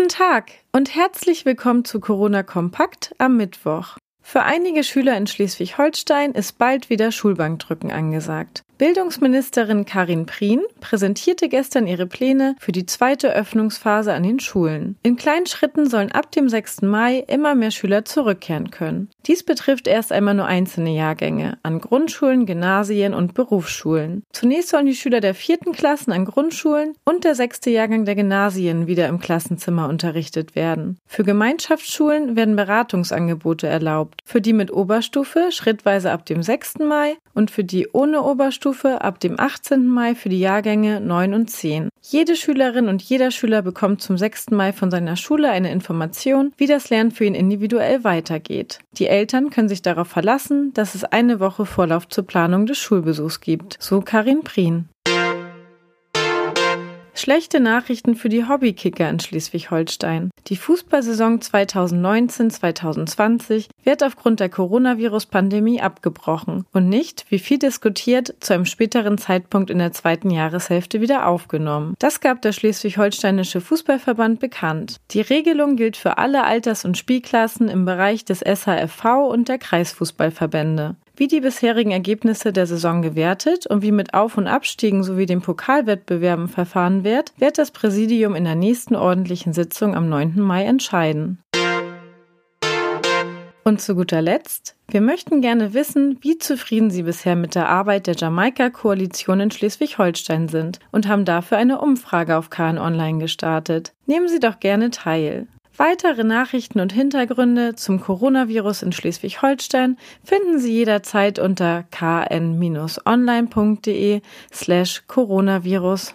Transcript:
Guten Tag und herzlich willkommen zu Corona Kompakt am Mittwoch. Für einige Schüler in Schleswig-Holstein ist bald wieder Schulbankdrücken angesagt. Bildungsministerin Karin Prien präsentierte gestern ihre Pläne für die zweite Öffnungsphase an den Schulen. In kleinen Schritten sollen ab dem 6. Mai immer mehr Schüler zurückkehren können. Dies betrifft erst einmal nur einzelne Jahrgänge an Grundschulen, Gymnasien und Berufsschulen. Zunächst sollen die Schüler der vierten Klassen an Grundschulen und der sechste Jahrgang der Gymnasien wieder im Klassenzimmer unterrichtet werden. Für Gemeinschaftsschulen werden Beratungsangebote erlaubt. Für die mit Oberstufe schrittweise ab dem 6. Mai und für die ohne Oberstufe Oberstufe ab dem 18. Mai für die Jahrgänge 9 und 10. Jede Schülerin und jeder Schüler bekommt zum 6. Mai von seiner Schule eine Information, wie das Lernen für ihn individuell weitergeht. Die Eltern können sich darauf verlassen, dass es eine Woche Vorlauf zur Planung des Schulbesuchs gibt, so Karin Prien. Schlechte Nachrichten für die Hobbykicker in Schleswig-Holstein. Die Fußballsaison 2019-2020 wird aufgrund der Coronavirus-Pandemie abgebrochen und nicht, wie viel diskutiert, zu einem späteren Zeitpunkt in der zweiten Jahreshälfte wieder aufgenommen. Das gab der Schleswig-Holsteinische Fußballverband bekannt. Die Regelung gilt für alle Alters- und Spielklassen im Bereich des SHFV und der Kreisfußballverbände wie die bisherigen Ergebnisse der Saison gewertet und wie mit Auf- und Abstiegen sowie den Pokalwettbewerben verfahren wird, wird das Präsidium in der nächsten ordentlichen Sitzung am 9. Mai entscheiden. Und zu guter Letzt, wir möchten gerne wissen, wie zufrieden Sie bisher mit der Arbeit der Jamaika-Koalition in Schleswig-Holstein sind und haben dafür eine Umfrage auf KN Online gestartet. Nehmen Sie doch gerne teil. Weitere Nachrichten und Hintergründe zum Coronavirus in Schleswig-Holstein finden Sie jederzeit unter kn-online.de slash Coronavirus.